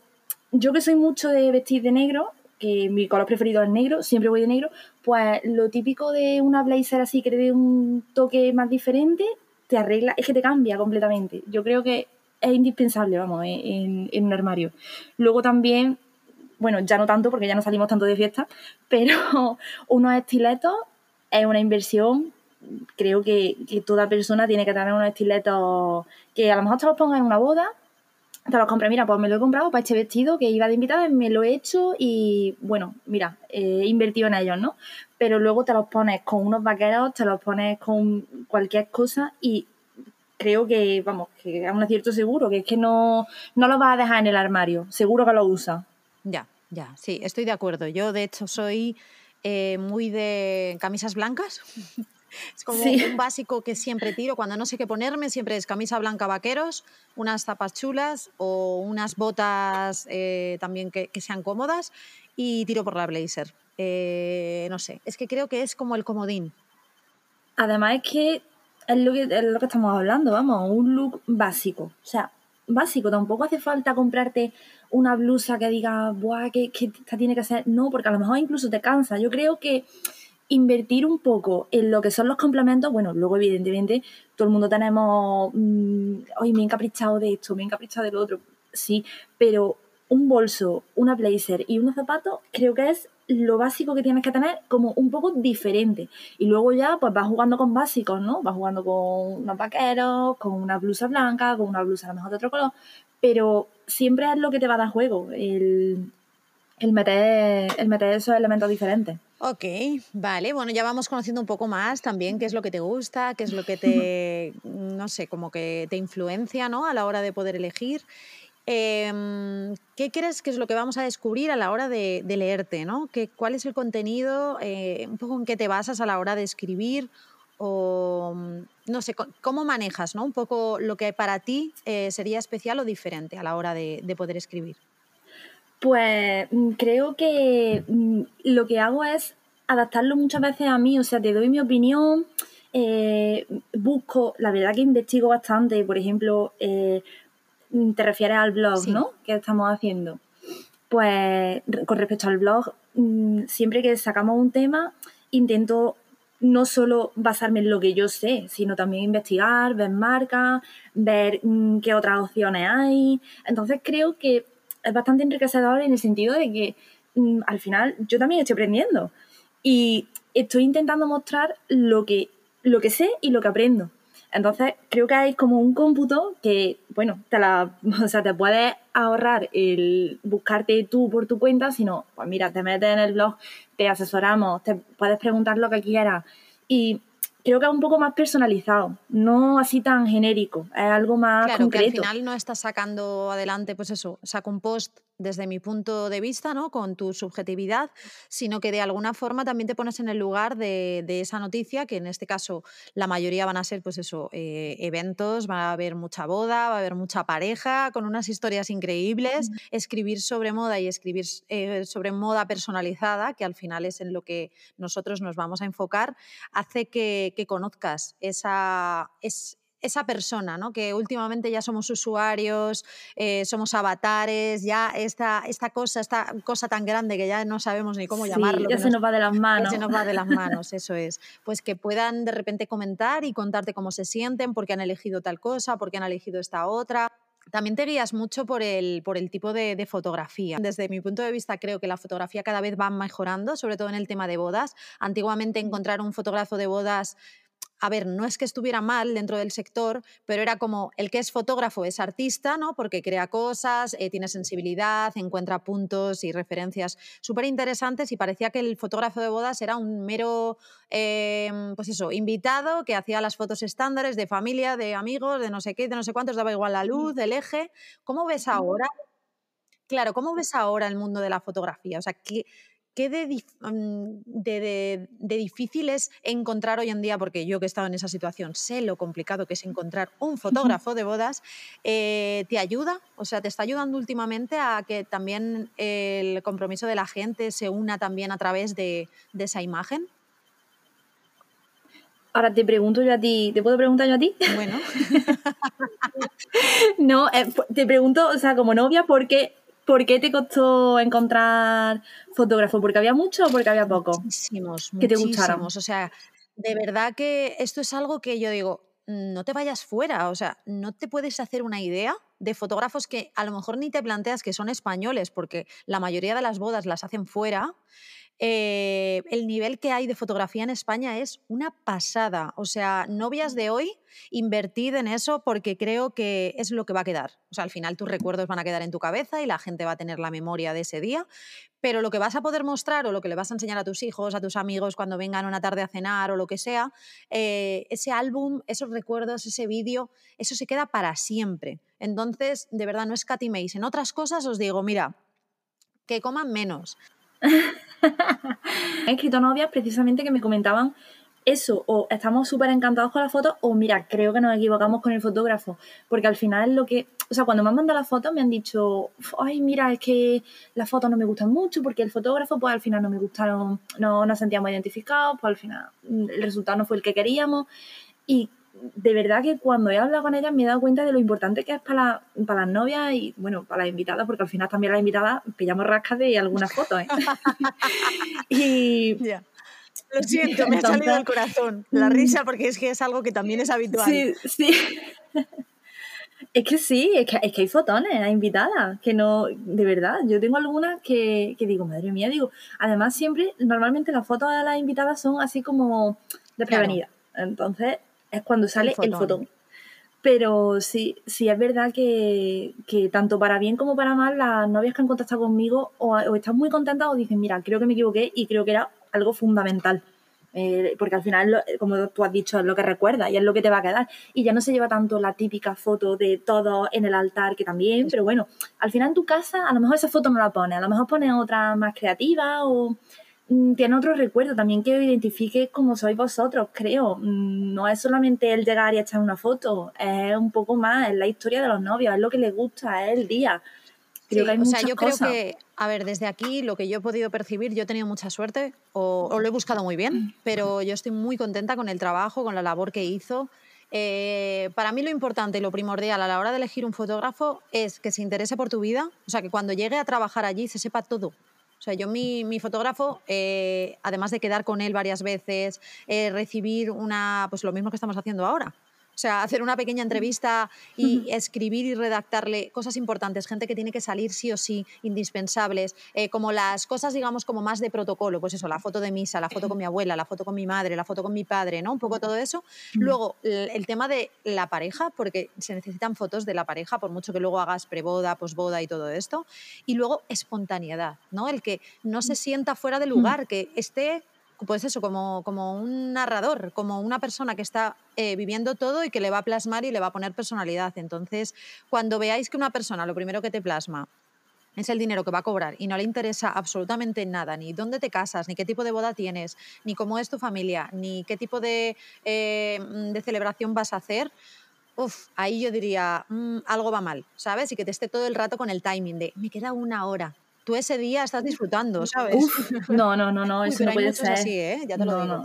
S2: yo que soy mucho de vestir de negro, que mi color preferido es negro, siempre voy de negro, pues lo típico de una blazer así que le dé un toque más diferente, te arregla, es que te cambia completamente. Yo creo que es indispensable, vamos, en, en un armario. Luego también, bueno, ya no tanto porque ya no salimos tanto de fiesta, pero unos estiletos es una inversión creo que, que, toda persona tiene que tener unos estiletos que a lo mejor te los pongas en una boda te los compré, mira, pues me lo he comprado para este vestido que iba de invitada, me lo he hecho y bueno, mira, he invertido en ellos, ¿no? Pero luego te los pones con unos vaqueros, te los pones con cualquier cosa y creo que, vamos, que es un acierto seguro, que es que no, no lo vas a dejar en el armario, seguro que lo usas.
S1: Ya, ya, sí, estoy de acuerdo. Yo, de hecho, soy eh, muy de camisas blancas. Es como un básico que siempre tiro. Cuando no sé qué ponerme, siempre es camisa blanca vaqueros, unas zapas chulas o unas botas eh, también que, sean cómodas y tiro por la blazer. Eh, no sé, es que creo que es como el comodín.
S2: Además es que es lo que, es lo que estamos hablando, vamos, un look básico. O sea, básico, tampoco hace falta comprarte una blusa que diga, Buah, que, que esta tiene que ser. No, porque a lo mejor incluso te cansa. Yo creo que invertir un poco en lo que son los complementos, bueno, luego evidentemente todo el mundo tenemos, mm, hoy me he encaprichado de esto, me he encaprichado de lo otro, sí, pero un bolso, una blazer y unos zapatos creo que es lo básico que tienes que tener como un poco diferente. Y luego ya pues vas jugando con básicos, ¿no? Vas jugando con unos vaqueros, con una blusa blanca, con una blusa a lo mejor de otro color, pero siempre es lo que te va a dar juego, el, el meter, el meter esos elementos diferentes.
S1: Ok, vale, bueno, ya vamos conociendo un poco más también qué es lo que te gusta, qué es lo que te, no sé, como que te influencia, ¿no? A la hora de poder elegir. Em, ¿Qué crees que es lo que vamos a descubrir a la hora de, leerte, ¿no? ¿Qué, ¿Cuál es el contenido, eh, un poco en qué te basas a la hora de escribir? O, no sé, ¿cómo manejas, ¿no? Un poco lo que para ti eh, sería especial o diferente a la hora de poder escribir.
S2: Pues mm, creo que mm, lo que hago es adaptarlo muchas veces a mí, o sea, te doy mi opinión, eh, busco, la verdad que investigo bastante, por ejemplo, eh, mm, te refieres al blog, ¿no? Que estamos haciendo. Pues con respecto al blog, siempre que sacamos un tema, intento no solo basarme en lo que yo sé, sino también investigar, ver marcas, ver qué otras opciones hay. Entonces creo que es bastante enriquecedor en el sentido de que mm, al final yo también estoy aprendiendo y estoy intentando mostrar lo que, lo que sé y lo que aprendo. Entonces, creo que hay como un cómputo que, bueno, te, la, o sea, te puedes ahorrar el buscarte tú por tu cuenta, sino, pues mira, te metes en el blog, te asesoramos, te puedes preguntar lo que quieras. Y creo que es un poco más personalizado, no así tan genérico, es algo más
S1: claro,
S2: concreto.
S1: Que al final no estás sacando adelante, pues eso, saco un post desde mi punto de vista, ¿no? Con tu subjetividad, sino que de alguna forma también te pones en el lugar de, esa noticia, que en este caso la mayoría van a ser, pues eso, eh, eventos, va a haber mucha boda, va a haber mucha pareja, con unas historias increíbles, escribir sobre moda y escribir eh, sobre moda personalizada, que al final es en lo que nosotros nos vamos a enfocar, hace que, que conozcas esa, es, esa persona, ¿no? Que últimamente ya somos usuarios, eh, somos avatares, ya esta, esta cosa, esta cosa tan grande que ya no sabemos ni cómo llamarlo.
S2: Ya se nos, va de las manos.
S1: se nos va de las manos, eso es. Pues que puedan de repente comentar y contarte cómo se sienten, por qué han elegido tal cosa, por qué han elegido esta otra. También te guías mucho por el, por el tipo de, de, fotografía. Desde mi punto de vista, creo que la fotografía cada vez va mejorando, sobre todo en el tema de bodas. Antiguamente encontrar un fotógrafo de bodas a ver, no es que estuviera mal dentro del sector, pero era como el que es fotógrafo es artista, ¿no? Porque crea cosas, eh, tiene sensibilidad, encuentra puntos y referencias súper interesantes y parecía que el fotógrafo de bodas era un mero, em, pues eso, invitado que hacía las fotos estándares de familia, de amigos, de no sé qué, de no sé cuántos, daba igual la luz, el eje. ¿Cómo ves ahora? Claro, ¿cómo ves ahora el mundo de la fotografía? O sea, ¿qué, ¿qué mm, de, difícil es encontrar hoy en día? Porque yo que he estado en esa situación sé lo complicado que es encontrar un fotógrafo de bodas. Eh, ¿Te ayuda? O sea, ¿te está ayudando últimamente a que también el compromiso de la gente se una también a través de, esa imagen?
S2: Ahora te pregunto yo a ti, ¿te puedo preguntar yo a ti?
S1: Bueno.
S2: no, eh, te pregunto, o sea, como novia, porque ¿Por qué te costó encontrar fotógrafo? ¿Porque había mucho o porque había poco?
S1: Muchísimos, que te gustaron. O sea, de verdad que esto es algo que yo digo, no te vayas fuera, o sea, no te puedes hacer una idea de fotógrafos que a lo mejor ni te planteas que son españoles, porque la mayoría de las bodas las hacen fuera. Eh, el nivel que hay de fotografía en España es una pasada. O sea, novias de hoy, invertid en eso porque creo que es lo que va a quedar. O sea, al final tus recuerdos van a quedar en tu cabeza y la gente va a tener la memoria de ese día. Pero lo que vas a poder mostrar o lo que le vas a enseñar a tus hijos, a tus amigos cuando vengan una tarde a cenar o lo que sea, eh, ese álbum, esos recuerdos, ese vídeo, eso se queda para siempre. Entonces, de verdad, no escatiméis. En otras cosas os digo, mira, que coman menos,
S2: He escrito novias precisamente que me comentaban eso, o estamos súper encantados con la foto, o mira, creo que nos equivocamos con el fotógrafo, porque al final es lo que, o sea, cuando me han mandado la foto me han dicho, ay, mira, es que las fotos no me gustan mucho, porque el fotógrafo, pues al final no me gustaron, no nos sentíamos identificados, pues al final el resultado no fue el que queríamos, y de verdad que cuando he hablado con ellas me he dado cuenta de lo importante que es para, para las novias y, bueno, para las invitadas, porque al final también las invitadas pillamos rascas de algunas fotos. ¿eh?
S1: y. Lo siento, me ha salido el corazón la mm. risa porque es que es algo que también es habitual.
S2: Sí, sí. Es que sí, es que, es que hay fotones, hay invitadas, que no, de verdad, yo tengo algunas que, que, digo, madre mía, digo, además siempre, normalmente las fotos de las invitadas son así como de prevenida. Entonces, es cuando sale el fotón. Pero sí, sí es verdad que, tanto para bien como para mal, las novias que han contactado conmigo o, están muy contentas o dicen, mira, creo que me equivoqué y creo que era algo fundamental. Eh, porque al final, como tú has dicho, es lo que recuerda y es lo que te va a quedar. Y ya no se lleva tanto la típica foto de todo en el altar, que también, pero bueno, al final en tu casa a lo mejor esa foto no la pones, a lo mejor pones otra más creativa o tiene otro recuerdo también que identifique como sois vosotros, creo. Mm, no es solamente el llegar y echar una foto, es un poco más, es la historia de los novios, es lo que les gusta, es el día.
S1: Creo que hay o sea, yo creo que, a ver, desde aquí lo que yo he podido percibir, yo he tenido mucha suerte o, lo he buscado muy bien, mm. pero yo estoy muy contenta con el trabajo, con la labor que hizo. Eh, para mí lo importante y lo primordial a la hora de elegir un fotógrafo es que se interese por tu vida, o sea, que cuando llegue a trabajar allí se sepa todo o sea, yo mi, mi fotógrafo, eh, además de quedar con él varias veces, eh, recibir una, pues lo mismo que estamos haciendo ahora, o sea, hacer una pequeña entrevista y escribir y redactarle cosas importantes, gente que tiene que salir sí o sí, indispensables, eh, como las cosas, digamos, como más de protocolo, pues eso, la foto de misa, la foto con mi abuela, la foto con mi madre, la foto con mi padre, ¿no? Un poco todo eso. Luego, el tema de la pareja, porque se necesitan fotos de la pareja, por mucho que luego hagas preboda, posboda y todo esto. Y luego, espontaneidad, ¿no? El que no se sienta fuera de lugar, que esté pues eso, como, como un narrador, como una persona que está eh, viviendo todo y que le va a plasmar y le va a poner personalidad. Entonces, cuando veáis que una persona lo primero que te plasma es el dinero que va a cobrar y no le interesa absolutamente nada, ni dónde te casas, ni qué tipo de boda tienes, ni cómo es tu familia, ni qué tipo de, eh, de celebración vas a hacer, Uf, ahí yo diría, mm, algo va mal, ¿sabes? Y que te esté todo el rato con el timing de, me queda una hora, tú ese día estás disfrutando, ¿sabes?
S2: no, no, no, no, eso no puede ser.
S1: Así, ¿eh? Ya te lo digo.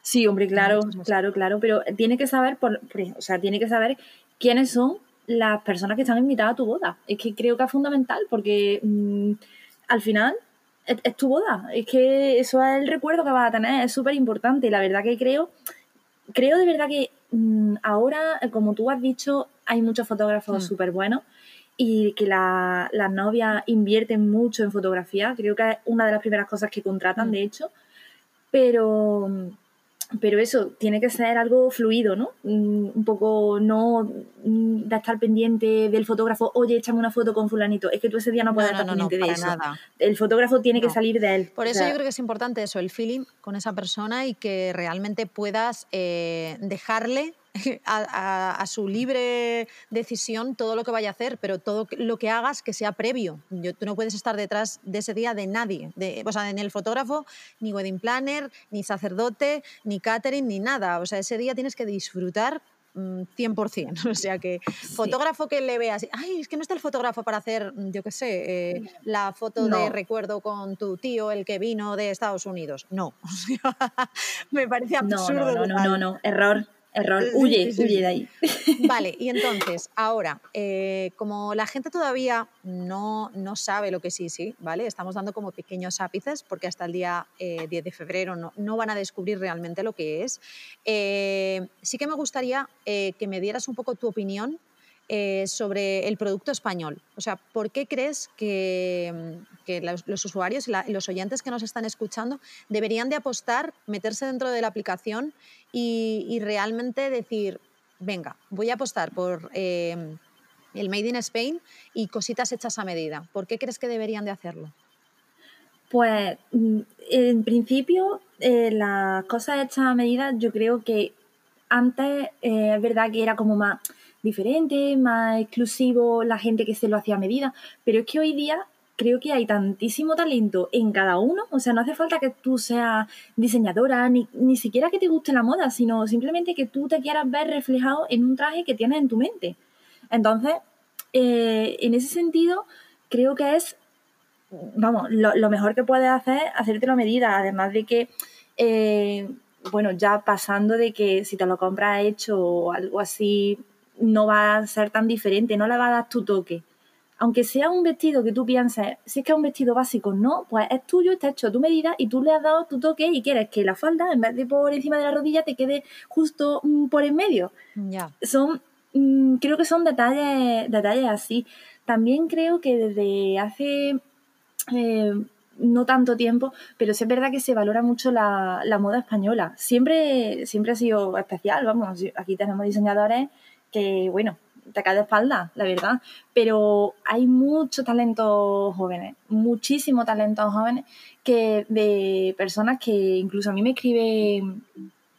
S2: Sí, hombre, claro, claro, claro, pero tiene que saber, por, o sea, tiene que saber quiénes son las personas que están invitadas a tu boda. Es que creo que es fundamental porque mm, al final es, tu boda. Es que eso es el recuerdo que vas a tener, es súper importante. Y la verdad que creo, creo de verdad que mm, ahora, como tú has dicho, hay muchos fotógrafos mm. súper buenos y que las novias invierten mucho en fotografía. Creo que es una de las primeras cosas que contratan, mm. de hecho. Pero, pero eso, tiene que ser algo fluido, ¿no? Mm, un poco no de estar pendiente del fotógrafo, oye, échame una foto con fulanito. Es que tú ese día no puedes estar pendiente de eso. Nada. El fotógrafo tiene que salir de él.
S1: Por eso yo creo que es importante eso, el feeling con esa persona y que realmente puedas eh, dejarle a, su libre decisión todo lo que vaya a hacer, pero todo lo que hagas que sea previo. Yo, tú no puedes estar detrás de ese día de nadie, de, o sea, ni el fotógrafo, ni wedding planner, ni sacerdote, ni catering, ni nada. O sea, ese día tienes que disfrutar 100%. Mm, o sea que fotógrafo que le veas, ay, es que no está el fotógrafo para hacer, mm, yo qué sé, eh, la foto de recuerdo con tu tío, el que vino de Estados Unidos. No, me parece absurdo.
S2: No, no, no, no, no, error error, huye, huye de ahí.
S1: Vale, y entonces, ahora, eh, como la gente todavía no, no sabe lo que es sí, ¿vale? Estamos dando como pequeños ápices porque hasta el día 10 eh, de febrero no, no, van a descubrir realmente lo que es. Eh, sí que me gustaría que me dieras un poco tu opinión sobre el producto español. O sea, ¿por qué crees que, que los, usuarios y los oyentes que nos están escuchando deberían de apostar, meterse dentro de la aplicación y, realmente decir, venga, voy a apostar por em, el Made in Spain y cositas hechas a medida. ¿Por qué crees que deberían de hacerlo?
S2: Pues mm, en principio eh, las cosas hechas a medida yo creo que antes eh, es verdad que era como más diferente, más exclusivo la gente que se lo hacía a medida, pero es que hoy día creo que hay tantísimo talento en cada uno, o sea, no hace falta que tú seas diseñadora, ni, ni siquiera que te guste la moda, sino simplemente que tú te quieras ver reflejado en un traje que tienes en tu mente. Entonces, eh, en ese sentido, creo que es, vamos, lo, mejor que puedes hacer es hacerte la medida, además de que, eh, bueno, ya pasando de que si te lo compras hecho o algo así, no va a ser tan diferente, no le va a dar tu toque aunque sea un vestido que tú pienses, si es que es un vestido básico, no, pues es tuyo, está hecho a tu medida y tú le has dado tu toque y quieres que la falda, en vez de por encima de la rodilla, te quede justo mm, por en medio. Son, mm, creo que son detalles, detalles así. También creo que desde hace eh, no tanto tiempo, pero sí es verdad que se valora mucho la, la moda española. Siempre, siempre ha sido especial, vamos, aquí tenemos diseñadores que, bueno, te cae de espalda, la verdad. Pero hay mucho talento jóvenes, muchísimo talento jóvenes, que de personas que incluso a mí me escriben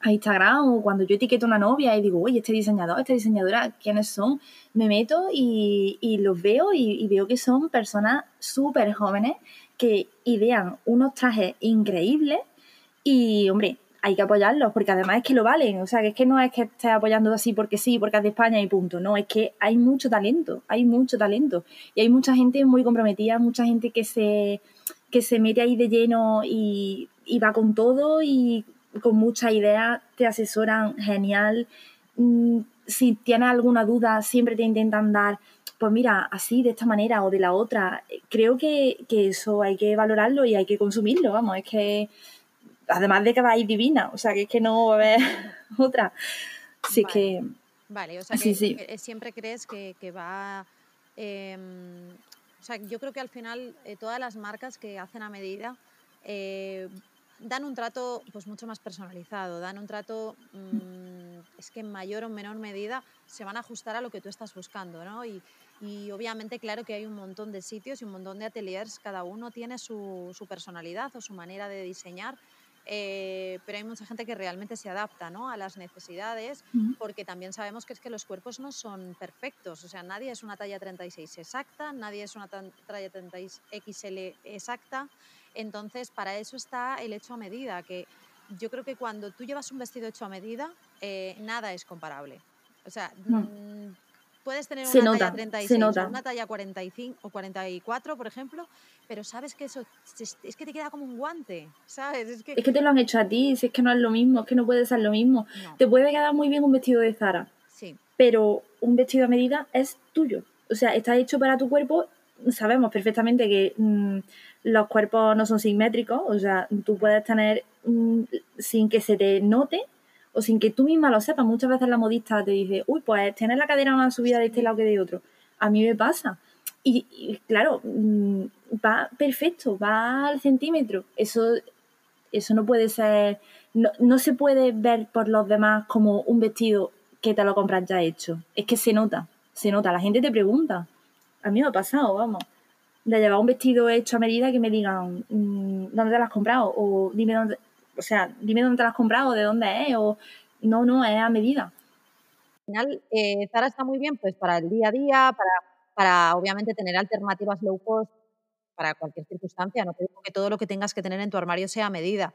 S2: a Instagram o cuando yo etiqueto una novia y digo, oye, este diseñador, esta diseñadora, ¿quiénes son? Me meto y, los veo y, y, veo que son personas súper jóvenes que idean unos trajes increíbles y, hombre, hay que apoyarlos, porque además es que lo valen, o sea, que es que no es que estés apoyando así porque sí, porque es de España y punto, no, es que hay mucho talento, hay mucho talento, y hay mucha gente muy comprometida, mucha gente que se, que se mete ahí de lleno y, va con todo y con mucha idea, te asesoran genial, mm, si tienes alguna duda, siempre te intentan dar, pues mira, así, de esta manera o de la otra, creo que, que eso hay que valorarlo y hay que consumirlo, vamos, es que además de que va a ir divina, o sea, que es que no va a haber otra. Así que...
S1: Vale, o sea, que, siempre crees que, va... Em, o sea, yo creo que al final eh, todas las marcas que hacen a medida eh, dan un trato pues mucho más personalizado, dan un trato, mm, es que en mayor o menor medida se van a ajustar a lo que tú estás buscando, ¿no? Y, y obviamente, claro que hay un montón de sitios y un montón de ateliers, cada uno tiene su, su personalidad o su manera de diseñar eh, pero hay mucha gente que realmente se adapta ¿no? a las necesidades, porque también sabemos que es que los cuerpos no son perfectos, o sea, nadie es una talla 36 exacta, nadie es una talla 36 XL exacta, entonces para eso está el hecho a medida, que yo creo que cuando tú llevas un vestido hecho a medida, eh, nada es comparable. O sea, mm, puedes tener una talla 36 una talla 45 o 44, por ejemplo, pero sabes que eso es que te queda como un guante, ¿sabes?
S2: Es que, es que te lo han hecho a ti, si es que no es lo mismo, es que no puede ser lo mismo. Te puede quedar muy bien un vestido de Zara,
S1: sí.
S2: pero un vestido a medida es tuyo. O sea, está hecho para tu cuerpo. Sabemos perfectamente que mm, los cuerpos no son simétricos, o sea, tú puedes tener mm, sin que se te note o sin que tú misma lo sepas. Muchas veces la modista te dice, uy, pues tienes la cadera una subida de este lado que de otro. A mí me pasa. Y, claro, mm, va perfecto, va al centímetro. Eso, eso no puede ser, no, se puede ver por los demás como un vestido que te lo compras ya hecho. Es que se nota, se nota. La gente te pregunta. A mí me ha pasado, vamos, de llevar un vestido hecho a medida que me digan mm, dónde te lo has comprado o dime dónde, o sea, dime dónde te lo has comprado, de dónde es o no, no, es a medida.
S1: Al final, eh, Zara está muy bien pues para el día a día, para para obviamente tener alternativas low cost para cualquier circunstancia. No creo que todo lo que tengas que tener en tu armario sea a medida,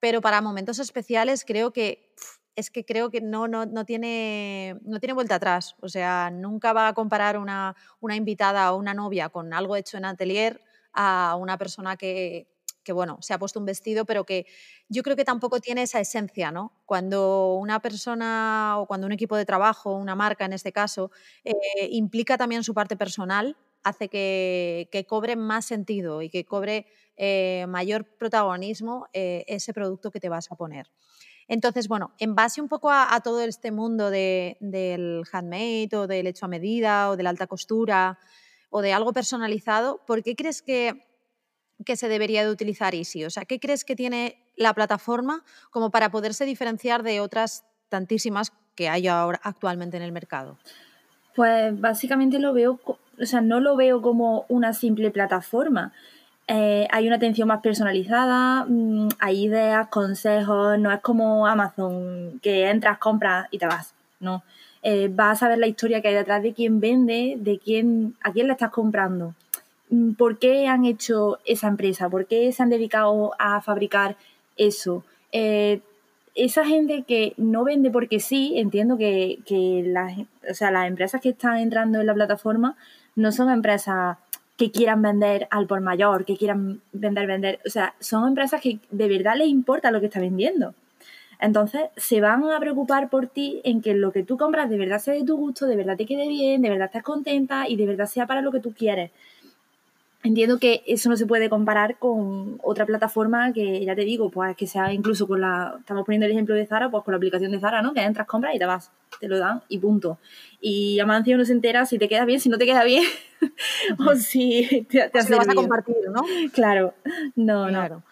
S1: pero para momentos especiales creo que es que creo que no, no, no, tiene, no tiene vuelta atrás. O sea, nunca va a comparar una, una invitada o una novia con algo hecho en atelier a una persona que, que, bueno, se ha puesto un vestido, pero que yo creo que tampoco tiene esa esencia, ¿no? Cuando una persona o cuando un equipo de trabajo, una marca en este caso, eh, implica también su parte personal, hace que, cobre más sentido y que cobre eh, mayor protagonismo eh, ese producto que te vas a poner. Entonces, bueno, en base un poco a, todo este mundo del handmade o del hecho a medida o de la alta costura o de algo personalizado, ¿por qué crees que, que se debería de utilizar Easy? O sea, ¿qué crees que tiene la plataforma como para poderse diferenciar de otras tantísimas que hay ahora actualmente en el mercado?
S2: Pues básicamente lo veo, o sea, no lo veo como una simple plataforma. Eh, hay una atención más personalizada, mm, hay ideas, consejos, no es como Amazon que entras, compras y te vas, no. Eh, vas a ver la historia que hay detrás de quién vende, de quién, a quién le estás comprando, por qué han hecho esa empresa, por qué se han dedicado a fabricar eso. Eh, esa gente que no vende porque sí, entiendo que, o sea, las empresas que están entrando en la plataforma no son empresas que quieran vender al por mayor, que quieran vender, vender. O sea, son empresas que de verdad les importa lo que está vendiendo. Entonces, se van a preocupar por ti en que lo que tú compras de verdad sea de tu gusto, de verdad te quede bien, de verdad estés contenta y de verdad sea para lo que tú quieres. Entiendo que eso no se puede comparar con otra plataforma que, ya te digo, pues que sea incluso con la, estamos poniendo el ejemplo de Zara, pues con la aplicación de Zara, ¿no? Que entras, compras y te vas, te lo dan y punto. Y Amancio no se entera si te queda bien, si no te queda bien, o si te, te
S1: vas a compartir, ¿no?
S2: Claro, no, no.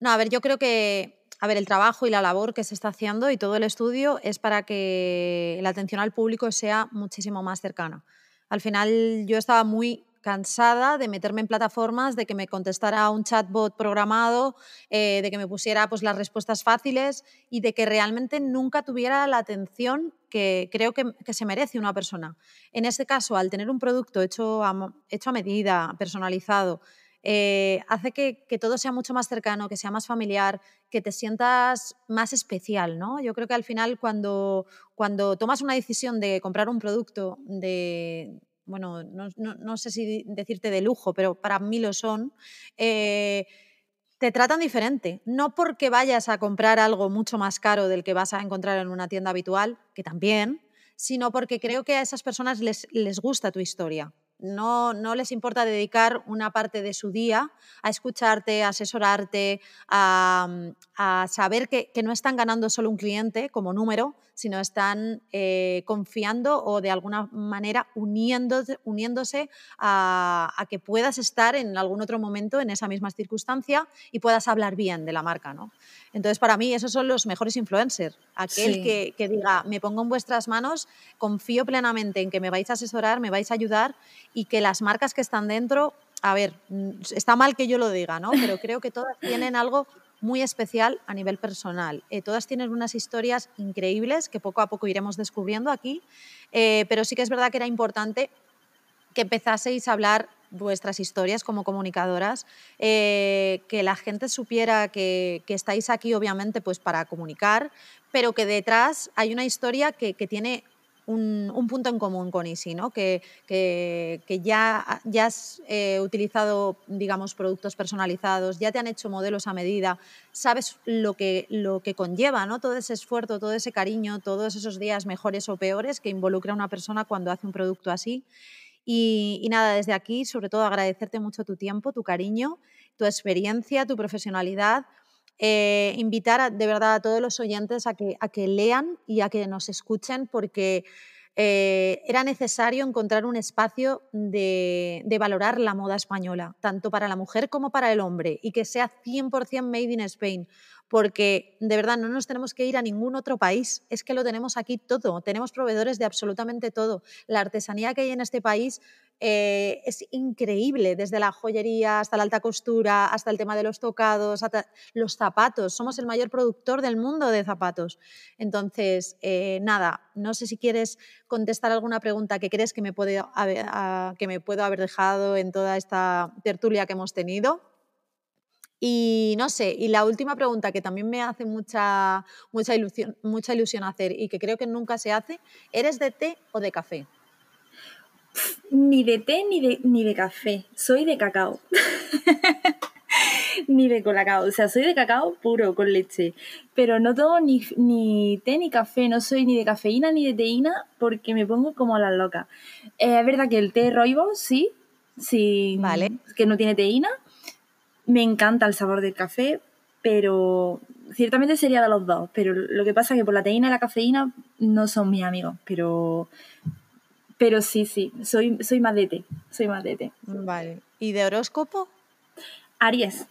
S1: No, a ver, yo creo que, a ver, el trabajo y la labor que se está haciendo y todo el estudio es para que la atención al público sea muchísimo más cercana. Al final yo estaba muy cansada de meterme en plataformas, de que me contestara un chatbot programado, eh, de que me pusiera pues, las respuestas fáciles y de que realmente nunca tuviera la atención que creo que, se merece una persona. En este caso, al tener un producto hecho a, hecho a medida, personalizado, eh, hace que, todo sea mucho más cercano, que sea más familiar, que te sientas más especial, ¿no? Yo creo que al final cuando, cuando tomas una decisión de comprar un producto de, bueno, no, sé si decirte de lujo, pero para mí lo son, eh, te tratan diferente. No porque vayas a comprar algo mucho más caro del que vas a encontrar en una tienda habitual, que también, sino porque creo que a esas personas les, les gusta tu historia. No, no, les importa dedicar una parte de su día a escucharte, a asesorarte, a, a saber que, que, no están ganando solo un cliente como número, sino están eh, confiando o de alguna manera uniéndose, uniéndose a, que puedas estar en algún otro momento en esa misma circunstancia y puedas hablar bien de la marca. ¿no? Entonces, para mí, esos son los mejores influencers. Aquel que, que diga, me pongo en vuestras manos, confío plenamente en que me vais a asesorar, me vais a ayudar y que las marcas que están dentro a ver, mm, está mal que yo lo diga, ¿no? Pero creo que todas tienen algo muy especial a nivel personal. Eh, todas tienen unas historias increíbles que poco a poco iremos descubriendo aquí, eh, pero sí que es verdad que era importante que empezaseis a hablar vuestras historias como comunicadoras, eh, que la gente supiera que, estáis aquí obviamente pues para comunicar, pero que detrás hay una historia que tiene un, punto en común con Easy, ¿no? que, que, ya, ya has eh, utilizado, digamos, productos personalizados, ya te han hecho modelos a medida, sabes lo que, lo que conlleva, ¿no? todo ese esfuerzo, todo ese cariño, todos esos días mejores o peores que involucra una persona cuando hace un producto así. Y, nada, desde aquí, sobre todo agradecerte mucho tu tiempo, tu cariño, tu experiencia, tu profesionalidad eh, invitar de verdad a todos los oyentes a que, a que lean y a que nos escuchen porque eh, era necesario encontrar un espacio de, de, valorar la moda española, tanto para la mujer como para el hombre, y que sea 100% made in Spain, porque de verdad no nos tenemos que ir a ningún otro país, es que lo tenemos aquí todo, tenemos proveedores de absolutamente todo. La artesanía que hay en este país eh, es increíble, desde la joyería hasta la alta costura, hasta el tema de los tocados, hasta los zapatos. Somos el mayor productor del mundo de zapatos. Entonces, eh, nada, no sé si quieres contestar alguna pregunta que crees que me, puede haber, que me puedo haber dejado en toda esta tertulia que hemos tenido. Y no sé, y la última pregunta que también me hace mucha, mucha, ilusión, mucha ilusión hacer y que creo que nunca se hace, ¿eres de té o de café?
S2: Ni de té ni de, ni de café, soy de cacao. ni de colacao. O sea, soy de cacao puro con leche. Pero no tomo ni, ni té ni café. No soy ni de cafeína ni de teína porque me pongo como a las locas. Eh, es verdad que el té roibo, sí. Sí.
S1: Vale.
S2: Que no tiene teína. Me encanta el sabor del café, pero ciertamente sería de los dos. Pero lo que pasa es que por la teína y la cafeína no son mis amigos. Pero pero sí, sí, soy, soy más de té, soy más de té.
S1: Vale. ¿Y de horóscopo?
S2: Aries.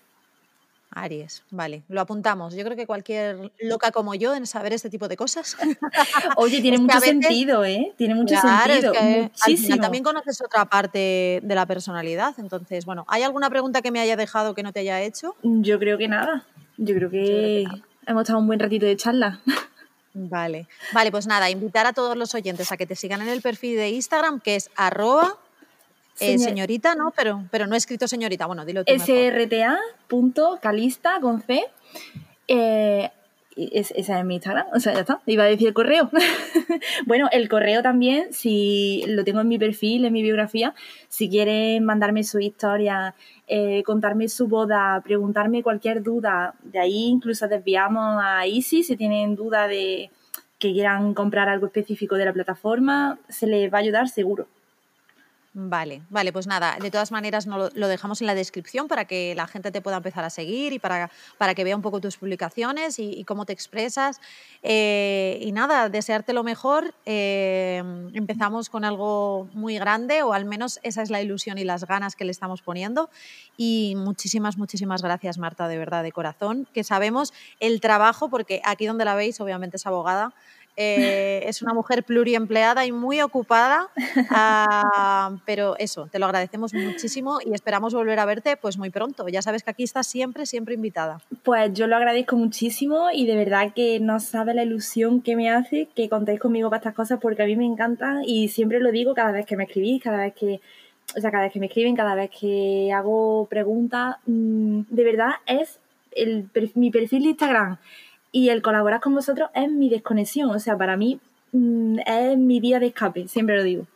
S1: Aries, vale, lo apuntamos. Yo creo que cualquier loca como yo en saber este tipo de cosas.
S2: Oye, tiene mucho sentido, ¿eh? Tiene mucho sentido. muchísimo.
S1: también conoces otra parte de la personalidad. Entonces, bueno, ¿hay alguna pregunta que me haya dejado que no te haya hecho?
S2: Yo creo que nada. Yo creo que, hemos estado un buen ratito de charla.
S1: Vale, vale, pues nada, invitar a todos los oyentes a que te sigan en el perfil de Instagram, que es arroba eh, señorita, ¿no? Pero, pero no he escrito señorita, bueno, dilo tú.
S2: srta.calista con C. Eh, es, esa es mi Instagram, o sea, ya está, iba a decir el correo. bueno, el correo también, si lo tengo en mi perfil, en mi biografía, si quieren mandarme su historia, eh, contarme su boda, preguntarme cualquier duda, de ahí incluso desviamos a Easy si tienen duda de que quieran comprar algo específico de la plataforma, se les va a ayudar seguro.
S1: Vale, vale, pues nada, de todas maneras no lo, dejamos en la descripción para que la gente te pueda empezar a seguir y para, para que vea un poco tus publicaciones y, cómo te expresas. Eh, y nada, desearte lo mejor. Eh, empezamos con algo muy grande, o al menos esa es la ilusión y las ganas que le estamos poniendo. Y muchísimas, muchísimas gracias, Marta, de verdad, de corazón, que sabemos el trabajo, porque aquí donde la veis, obviamente es abogada. Eh, es una mujer pluriempleada y muy ocupada, ah, pero eso, te lo agradecemos muchísimo y esperamos volver a verte pues muy pronto. Ya sabes que aquí estás siempre, siempre invitada.
S2: Pues yo lo agradezco muchísimo y de verdad que no sabe la ilusión que me hace que contéis conmigo para estas cosas porque a mí me encantan y siempre lo digo cada vez que me escribís, cada vez que o sea, cada vez que me escriben, cada vez que hago preguntas, mm, de verdad es el, mi perfil de Instagram y el colaborar con vosotros es mi desconexión, o sea, para mí mm, es mi vía de escape, siempre lo digo.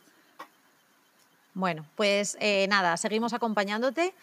S1: Bueno, pues eh, nada, seguimos acompañándote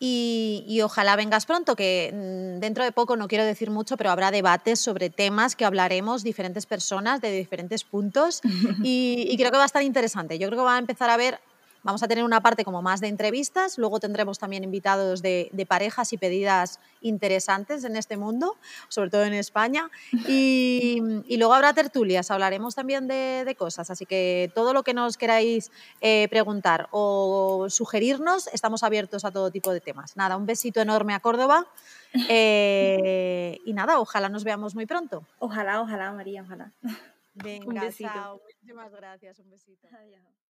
S1: y, ojalá vengas pronto, que mm, dentro de poco no quiero decir mucho, pero habrá debates sobre temas que hablaremos diferentes personas de diferentes puntos y, y creo que va a estar interesante. Yo creo que va a empezar a ver Vamos a tener una parte como más de entrevistas, luego tendremos también invitados de, parejas y pedidas interesantes en este mundo, sobre todo en España, y, luego habrá tertulias, hablaremos también de, cosas, así que todo lo que nos queráis eh, preguntar o sugerirnos, estamos abiertos a todo tipo de temas. Nada, un besito enorme a Córdoba eh, y nada, ojalá nos veamos muy pronto.
S2: Ojalá, ojalá, María, ojalá.
S1: Venga, un besito. Chao. Muchísimas gracias, un besito. Adiós.